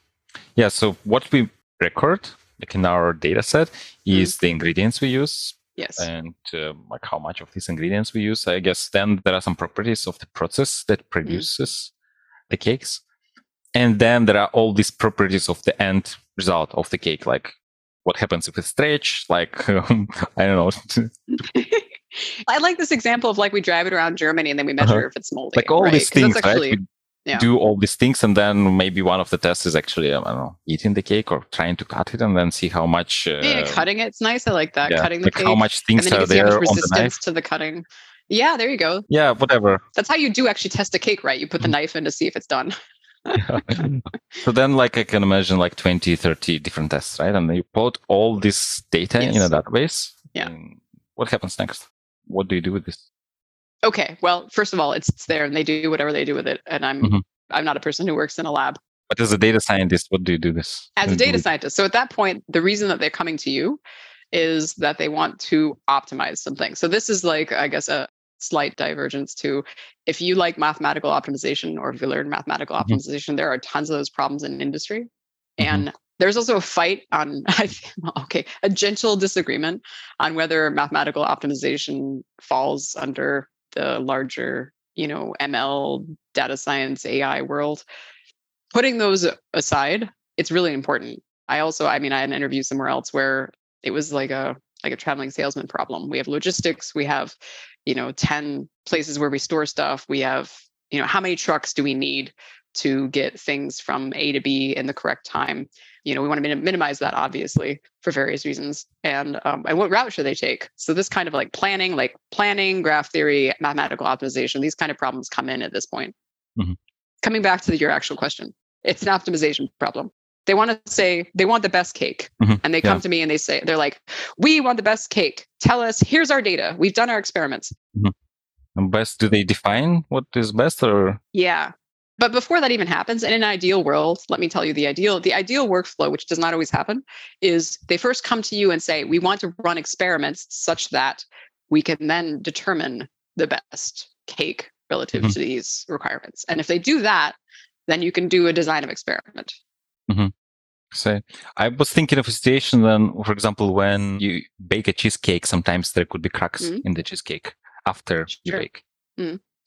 yeah. So what we record like in our data set is mm. the ingredients we use. Yes. And uh, like how much of these ingredients we use. I guess then there are some properties of the process that mm. produces mm. the cakes. And then there are all these properties of the end result of the cake, like what happens if it's stretch, like um, (laughs) I don't know. (laughs) I like this example of like we drive it around Germany and then we measure uh-huh. if it's moldy. Like all right? these things, actually, right? yeah. do all these things, and then maybe one of the tests is actually I don't know eating the cake or trying to cut it, and then see how much. Uh, yeah, cutting. It's nice. I like that. Yeah, cutting the like cake. How much things are there on the knife? to the cutting. Yeah, there you go. Yeah, whatever. That's how you do actually test a cake, right? You put the mm-hmm. knife in to see if it's done. yeah. So then, like, I can imagine like 20, 30 different tests, right? And you put all this data yes. in a database. Yeah. What happens next? What do you do with this? Okay, well, first of all, it's, it's there and they do whatever they do with it. And I'm mm-hmm. I'm not a person who works in a lab. But as a data scientist, what do you do this? As a data scientist. So at that point, the reason that they're coming to you is that they want to optimize something. So this is like, I guess, a slight divergence to if you like mathematical optimization or if you learn mathematical mm-hmm. optimization, there are tons of those problems in industry. Mm-hmm. And there's also a fight on, (laughs) okay, a gentle disagreement on whether mathematical optimization falls under the larger, you know, ML, data science, AI world. Putting those aside, it's really important. I also, I mean, I had an interview somewhere else where it was like a like a traveling salesman problem. We have logistics, we have, you know, 10 places where we store stuff, we have you know, how many trucks do we need to get things from A to B in the correct time? You know, we want to minimize that obviously for various reasons. And um, and what route should they take? So this kind of like planning, like planning, graph theory, mathematical optimization, these kind of problems come in at this point. Mm-hmm. Coming back to the, your actual question, it's an optimization problem they want to say they want the best cake mm-hmm. and they come yeah. to me and they say they're like we want the best cake tell us here's our data we've done our experiments mm-hmm. and best do they define what is best or yeah but before that even happens in an ideal world let me tell you the ideal the ideal workflow which does not always happen is they first come to you and say we want to run experiments such that we can then determine the best cake relative mm-hmm. to these requirements. And if they do that, then you can do a design of experiment. Mm-hmm. So I was thinking of a situation then, for example, when you bake a cheesecake, sometimes there could be cracks mm-hmm. in the cheesecake after sure. you bake.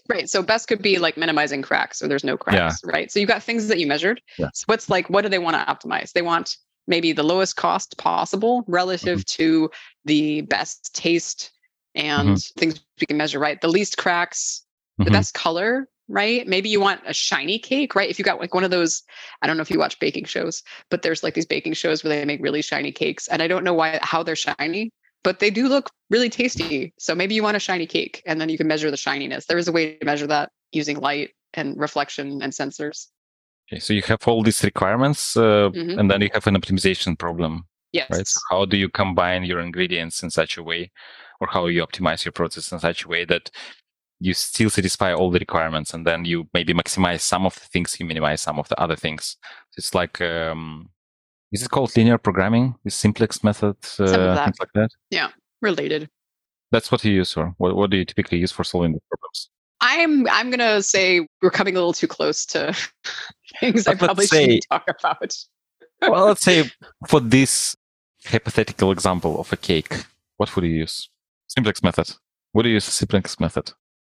Right. So best could be like minimizing cracks or there's no cracks, yeah. right? So you've got things that you measured. Yeah. So what's like, what do they want to optimize? They want maybe the lowest cost possible relative mm-hmm. to the best taste and mm-hmm. things we can measure, right? The least cracks, the mm-hmm. best color, right? Maybe you want a shiny cake, right? If you got like one of those, I don't know if you watch baking shows, but there's like these baking shows where they make really shiny cakes. And I don't know why how they're shiny, but they do look really tasty. So maybe you want a shiny cake and then you can measure the shininess. There is a way to measure that using light and reflection and sensors. Okay, so you have all these requirements uh, mm-hmm. and then you have an optimization problem. Yes. Right. So how do you combine your ingredients in such a way or how you optimize your process in such a way that you still satisfy all the requirements and then you maybe maximize some of the things you minimize some of the other things it's like um, is it called linear programming? Is simplex method uh, things like that? Yeah related. That's what you use or what, what do you typically use for solving the problems? I'm i'm gonna say we're coming a little too close to (laughs) things but i probably say, shouldn't talk about. (laughs) Well let's say (laughs) for this hypothetical example of a cake what would you use? Simplex method. What do you use simplex method?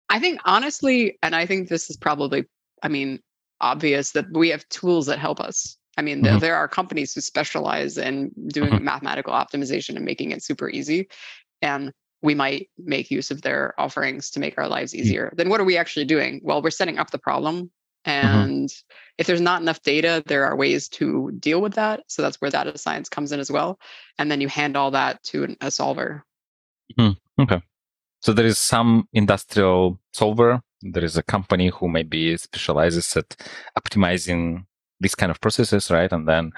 I think honestly, and I think this is probably, I mean, obvious that we have tools that help us. I mean, mm-hmm. there, are companies who specialize in doing mm-hmm. mathematical optimization and making it super easy. And we might make use of their offerings to make our lives easier. Mm-hmm. Then what are we actually doing? Well, we're setting up the problem. Mm-hmm. And if there's not enough data, there are ways to deal with that. So that's where data science comes in as well. And then you hand all that to a solver. Mm-hmm. Okay. So there is some industrial solver. There is a company who maybe specializes at optimizing these kind of processes, right? And then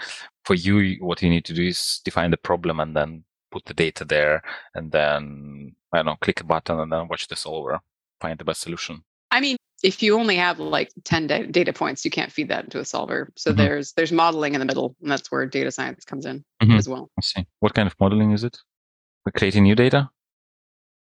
for you, what you need to do is define the problem and then put the data there and then, I don't know, click a button and then watch the solver find the best solution. I mean, if you only have like 10 data points, you can't feed that into a solver. So mm-hmm. there's there's modeling in the middle, and that's where data science comes in mm-hmm. as well. I see. What kind of modeling is it? We're creating new data?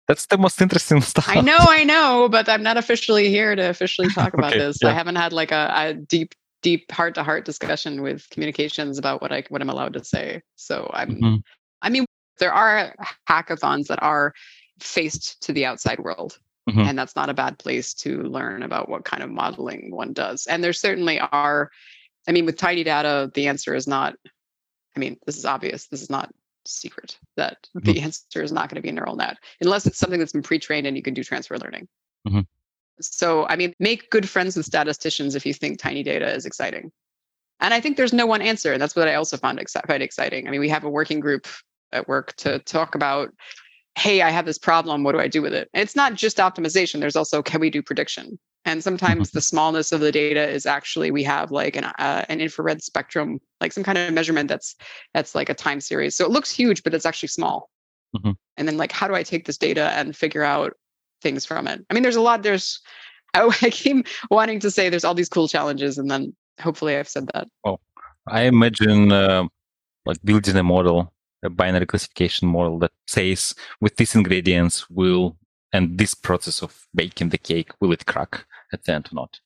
That's the most (laughs) interesting stuff. I know, I know, but I'm not officially here to officially talk (laughs) about okay, this. Yeah. I haven't had like a, a deep, deep heart to heart discussion with communications about what I what I'm allowed to say. So I'm mm-hmm. I mean, there are hackathons that are faced to the outside world. Mm-hmm. And that's not a bad place to learn about what kind of modeling one does. And there certainly are, I mean, with tiny data, the answer is not, I mean, this is obvious. This is not secret that mm-hmm. the (laughs) answer is not going to be a neural net unless it's something that's been pre-trained and you can do transfer learning. So, I mean, make good friends with statisticians if you think tiny data is exciting. And I think there's no one answer. And that's what I also found quite exciting. I mean, we have a working group at work to talk about, hey, I have this problem. What do I do with it? And it's not just optimization. There's also, can we do prediction? And sometimes mm-hmm. the smallness of the data is actually we have like an uh, an infrared spectrum, like some kind of measurement that's that's like a time series. So it looks huge, but it's actually small. Mm-hmm. And then like, how do I take this data and figure out things from it? I mean, there's a lot. There's (laughs) I, I came wanting to say there's all these cool challenges, and then hopefully I've said that. Oh, I imagine uh, like building a model, a binary classification model that says with these ingredients will and this process of baking the cake will it crack at the end or not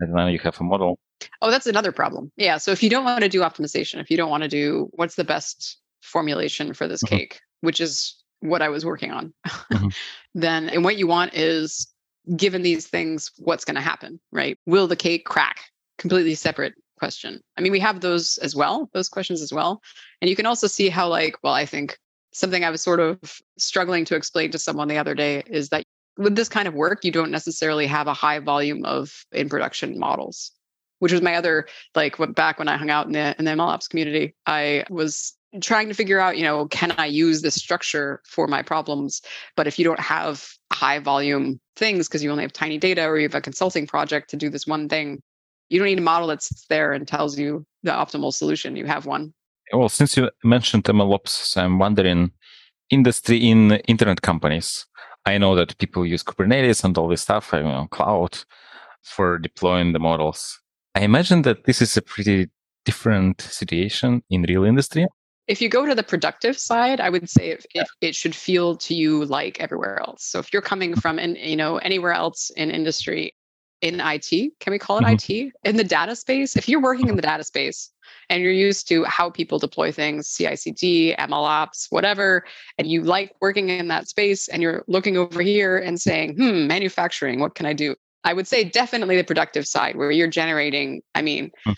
and then you have a model oh that's another problem yeah so if you don't want to do optimization if you don't want to do what's the best formulation for this mm-hmm. cake which is what i was working on mm-hmm. (laughs) then and what you want is given these things what's going to happen right will the cake crack completely separate question i mean we have those as well those questions as well and you can also see how like well i think something I was sort of struggling to explain to someone the other day is that with this kind of work, you don't necessarily have a high volume of in production models, which was my other like back when I hung out in the in the MLOps community. I was trying to figure out, you know, can I use this structure for my problems? But if you don't have high volume things because you only have tiny data or you have a consulting project to do this one thing, you don't need a model that's there and tells you the optimal solution. You have one. Well, since you mentioned MLOps, I'm wondering industry in internet companies. I know that people use Kubernetes and all this stuff, you know, cloud for deploying the models. I imagine that this is a pretty different situation in real industry. If you go to the productive side, I would say if, if it should feel to you like everywhere else. So if you're coming from in, you know anywhere else in industry, in IT, can we call it mm-hmm. IT? In the data space, if you're working in the data space and you're used to how people deploy things, CI/CD, MLOps, whatever, and you like working in that space, and you're looking over here and saying, "Hmm, manufacturing, what can I do?" I would say definitely the productive side, where you're generating. I mean, mm.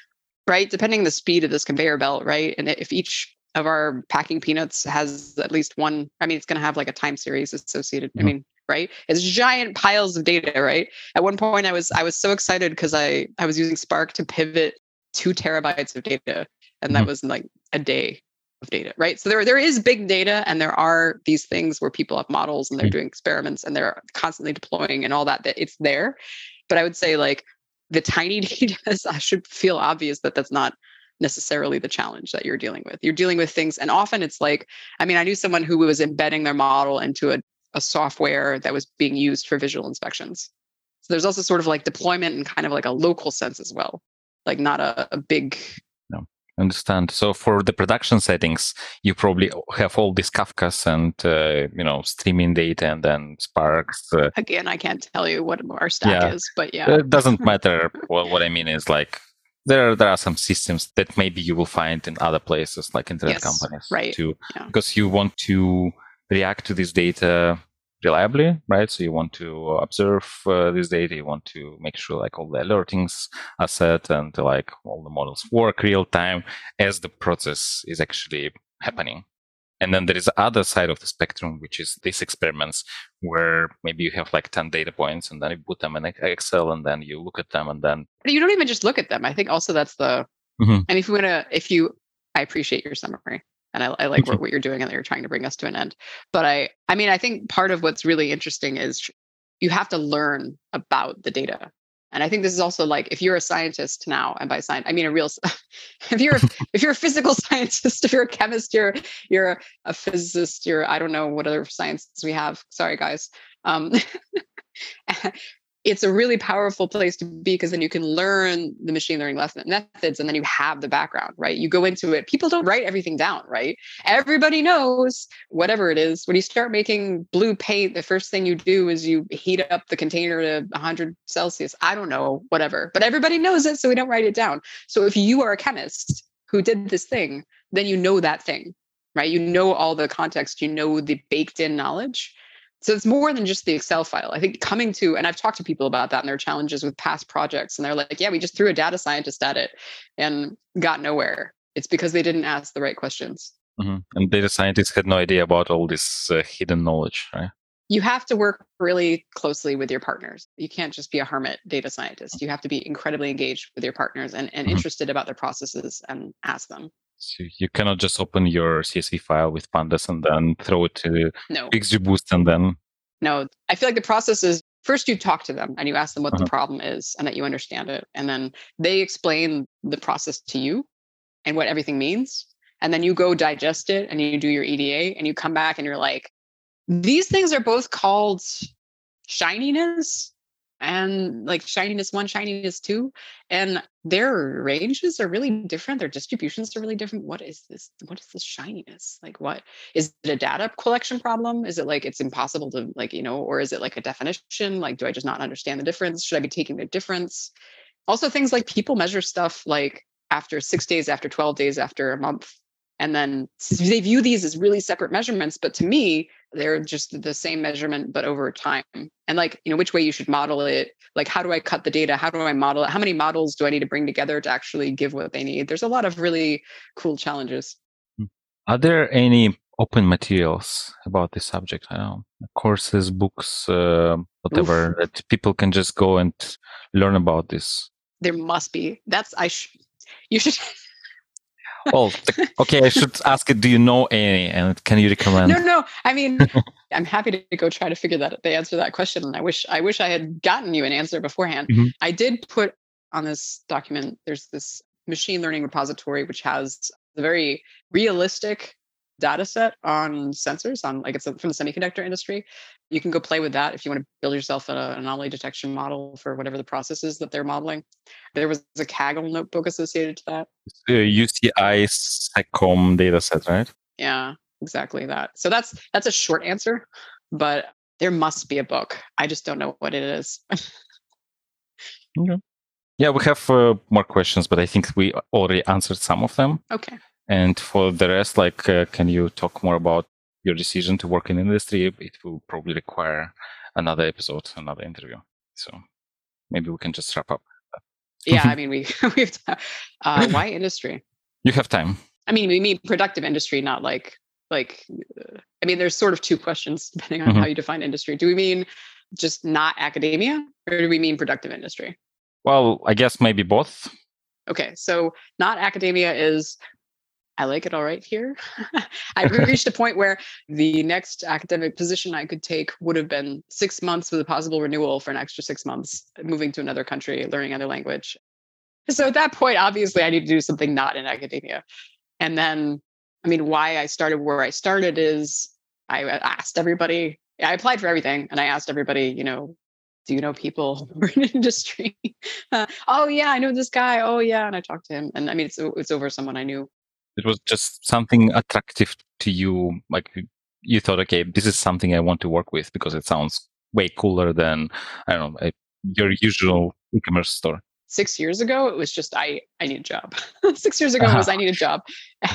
right, depending on the speed of this conveyor belt, right, and if each of our packing peanuts has at least one, I mean, it's going to have like a time series associated. I mean, right it's giant piles of data right at one point i was i was so excited because i i was using spark to pivot two terabytes of data and that mm-hmm. was like a day of data right so there there is big data and there are these things where people have models and they're mm-hmm. doing experiments and they're constantly deploying and all that that it's there but i would say like the tiny (laughs) data i should feel obvious that that's not necessarily the challenge that you're dealing with. You're dealing with things, and often it's like, I mean, I knew someone who was embedding their model into a a software that was being used for visual inspections. So there's also sort of like deployment and kind of like a local sense as well, like not a, a big. No, understand. So for the production settings, you probably have all these Kafkas and uh, you know streaming data and then Sparks. Uh, Again, I can't tell you what our stack yeah, is, but yeah, it doesn't (laughs) matter. well, what I mean is like there are, there are some systems that maybe you will find in other places like internet yes, companies right too yeah. because you want to react to this data reliably, right? So you want to observe uh, this data, you want to make sure like all the alertings are set and like all the models work real time as the process is actually happening. And then there is the other side of the spectrum, which is these experiments where maybe you have like 10 data points and then you put them in Excel and then you look at them and then. You don't even just look at them. I think also that's the, mm-hmm. and if you want to, if you, I appreciate your summary and I, I like what, what you're doing and that you're trying to bring us to an end. But I, I mean, I think part of what's really interesting is you have to learn about the data. And I think this is also like if you're a scientist now, and by science I mean a real. (laughs) If you're (laughs) if you're a physical (laughs) scientist, if you're a chemist, you're you're a, physicist, you're I don't know what other sciences we have. Sorry, guys. Um, it's a really powerful place to be because then you can learn the machine learning methods and then you have the background, right? You go into it. People don't write everything down, right? Everybody knows whatever it is. When you start making blue paint, the first thing you do is you heat up the container to 100 Celsius. I don't know, whatever, but everybody knows it, so we don't write it down. So if you are a chemist who did this thing, then you know that thing, right? You know all the context, you know the baked in knowledge so it's more than just the Excel file. I think coming to, and I've talked to people about that and their challenges with past projects, and they're like, yeah, we just threw a data scientist at it and got nowhere. It's because they didn't ask the right questions. Mm-hmm. And data scientists had no idea about all this uh, hidden knowledge, right? You have to work really closely with your partners. You can't just be a hermit data scientist. You have to be incredibly engaged with your partners and, and mm-hmm. interested about their processes and ask them. So you cannot just open your CSV file with pandas and then throw it to no. XGBoost and then. No, I feel like the process is first you talk to them and you ask them what uh-huh. the problem is and that you understand it. And then they explain the process to you and what everything means. And then you go digest it and you do your EDA and you come back and you're like, these things are both called shininess and like shininess one, shininess two, and their ranges are really different. Their distributions are really different. What is this? What is this shininess? Like, what is it a data collection problem? Is it like it's impossible to like, you know, or is it like a definition? Like, do I just not understand the difference? Should I be taking the difference? Also, things like people measure stuff like after six days, after 12 days, after a month. And then they view these as really separate measurements. But to me, they're just the same measurement but over time and like you know which way you should model it like how do i cut the data how do i model it how many models do i need to bring together to actually give what they need there's a lot of really cool challenges hmm. are there any open materials about this subject? I don't know, courses, books, uh, whatever Oof. that people can just go and learn about this. There must be. That's I. Sh- you should. (laughs) well, okay. I should ask it. Do you know any, and can you recommend? No, no. I mean, (laughs) I'm happy to go try to figure that the answer to that question. And I wish I wish I had gotten you an answer beforehand. Mm-hmm. I did put on this document. There's this machine learning repository which has a very realistic data set on sensors on like it's from the semiconductor industry. You can go play with that if you want to build yourself an anomaly detection model for whatever the process is that they're modeling. There was a kaggle notebook associated to that. Uh, uci SECOM data set right? Yeah exactly that. So that's that's a short answer but there must be a book. I just don't know what it is. Okay. yeah we have uh, more questions but i think we already answered some of them. Okay and for the rest, like, uh, can you talk more about your decision to work in industry? It will probably require another episode, another interview. So maybe we can just wrap up. yeah, I mean, we (laughs) we've uh, why (clears throat) industry? You have time. I mean, we mean productive industry, not like like. Uh, I mean, there's sort of two questions (laughs) depending on mm-hmm. how you define industry. Do we mean just not academia, or do we mean productive industry? Well, I guess maybe both. Okay, so not academia is I like it all right here. (laughs) I reached a point where the next academic position I could take would have been six months with a possible renewal for an extra six months, moving to another country, learning another language. So at that point, obviously, I need to do something not in academia. And then, I mean, why I started where I started is I asked everybody, I applied for everything and I asked everybody, you know, do you know people who (laughs) are in industry? Uh, (laughs) oh yeah, I know this guy. Oh yeah, and I talked to him. And I mean, it's it's over someone I knew it was just something attractive to you like you thought okay this is something i want to work with because it sounds way cooler than i don't know your usual e-commerce store. Six years ago it was just i i need a job. (laughs) Six years ago uh-huh. was i need a job.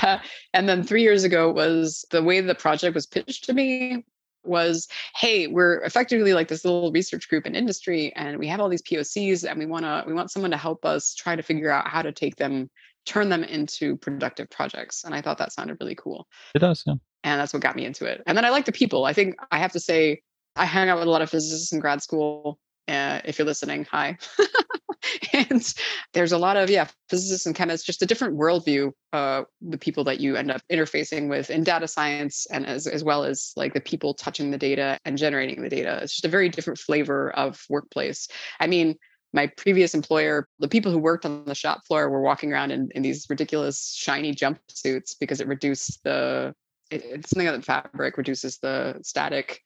Uh, (laughs) and then three years ago was the way the project was pitched to me was hey we're effectively like this little research group in industry and we have all these pocs and we want to we want someone to help us try to figure out how to take them turn them into productive projects. And I thought that sounded really cool. It does, yeah. And that's what got me into it. And then I like the people. I think I have to say, I hang out with a lot of physicists in grad school. Uh, if you're listening, hi. (laughs) and there's a lot of yeah physicists and chemists just a different worldview uh the people that you end up interfacing with in data science and as, as well as like the people touching the data and generating the data it's just a very different flavor of workplace i mean my previous employer, the people who worked on the shop floor were walking around in, in these ridiculous shiny jumpsuits because it reduced the it, it's something that fabric reduces the static.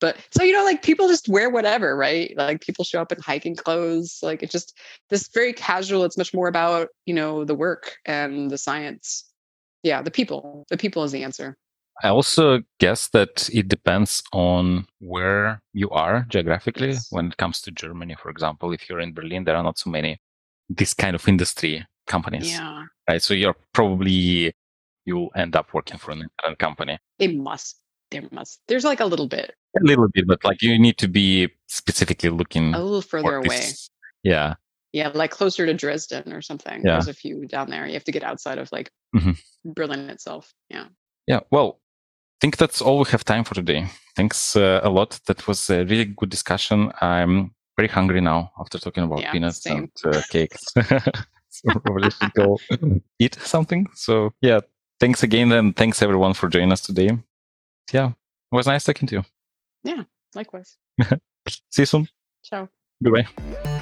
But so you know, like people just wear whatever, right? Like people show up in hiking clothes. Like it's just this very casual. It's much more about you know the work and the science. Yeah, the people. The people is the answer. I also guess that it depends on where you are geographically. When it comes to Germany, for example, if you're in Berlin, there are not so many this kind of industry companies. Yeah. Right. So you're probably you'll end up working for an internet company. It must. There must. There's like a little bit. A little bit, but like you need to be specifically looking a little further away. Yeah. Yeah, like closer to Dresden or something. Yeah. There's a few down there. You have to get outside of like mm-hmm. Berlin itself. Yeah. Yeah. Well, think that's all we have time for today. Thanks uh, a lot. That was a really good discussion. I'm very hungry now after talking about yeah, peanuts same. and uh, cakes. (laughs) so probably should go (laughs) eat something. So yeah, thanks again and thanks everyone for joining us today. Yeah, it was nice talking to you. Yeah, likewise. (laughs) See you soon. Ciao. Goodbye.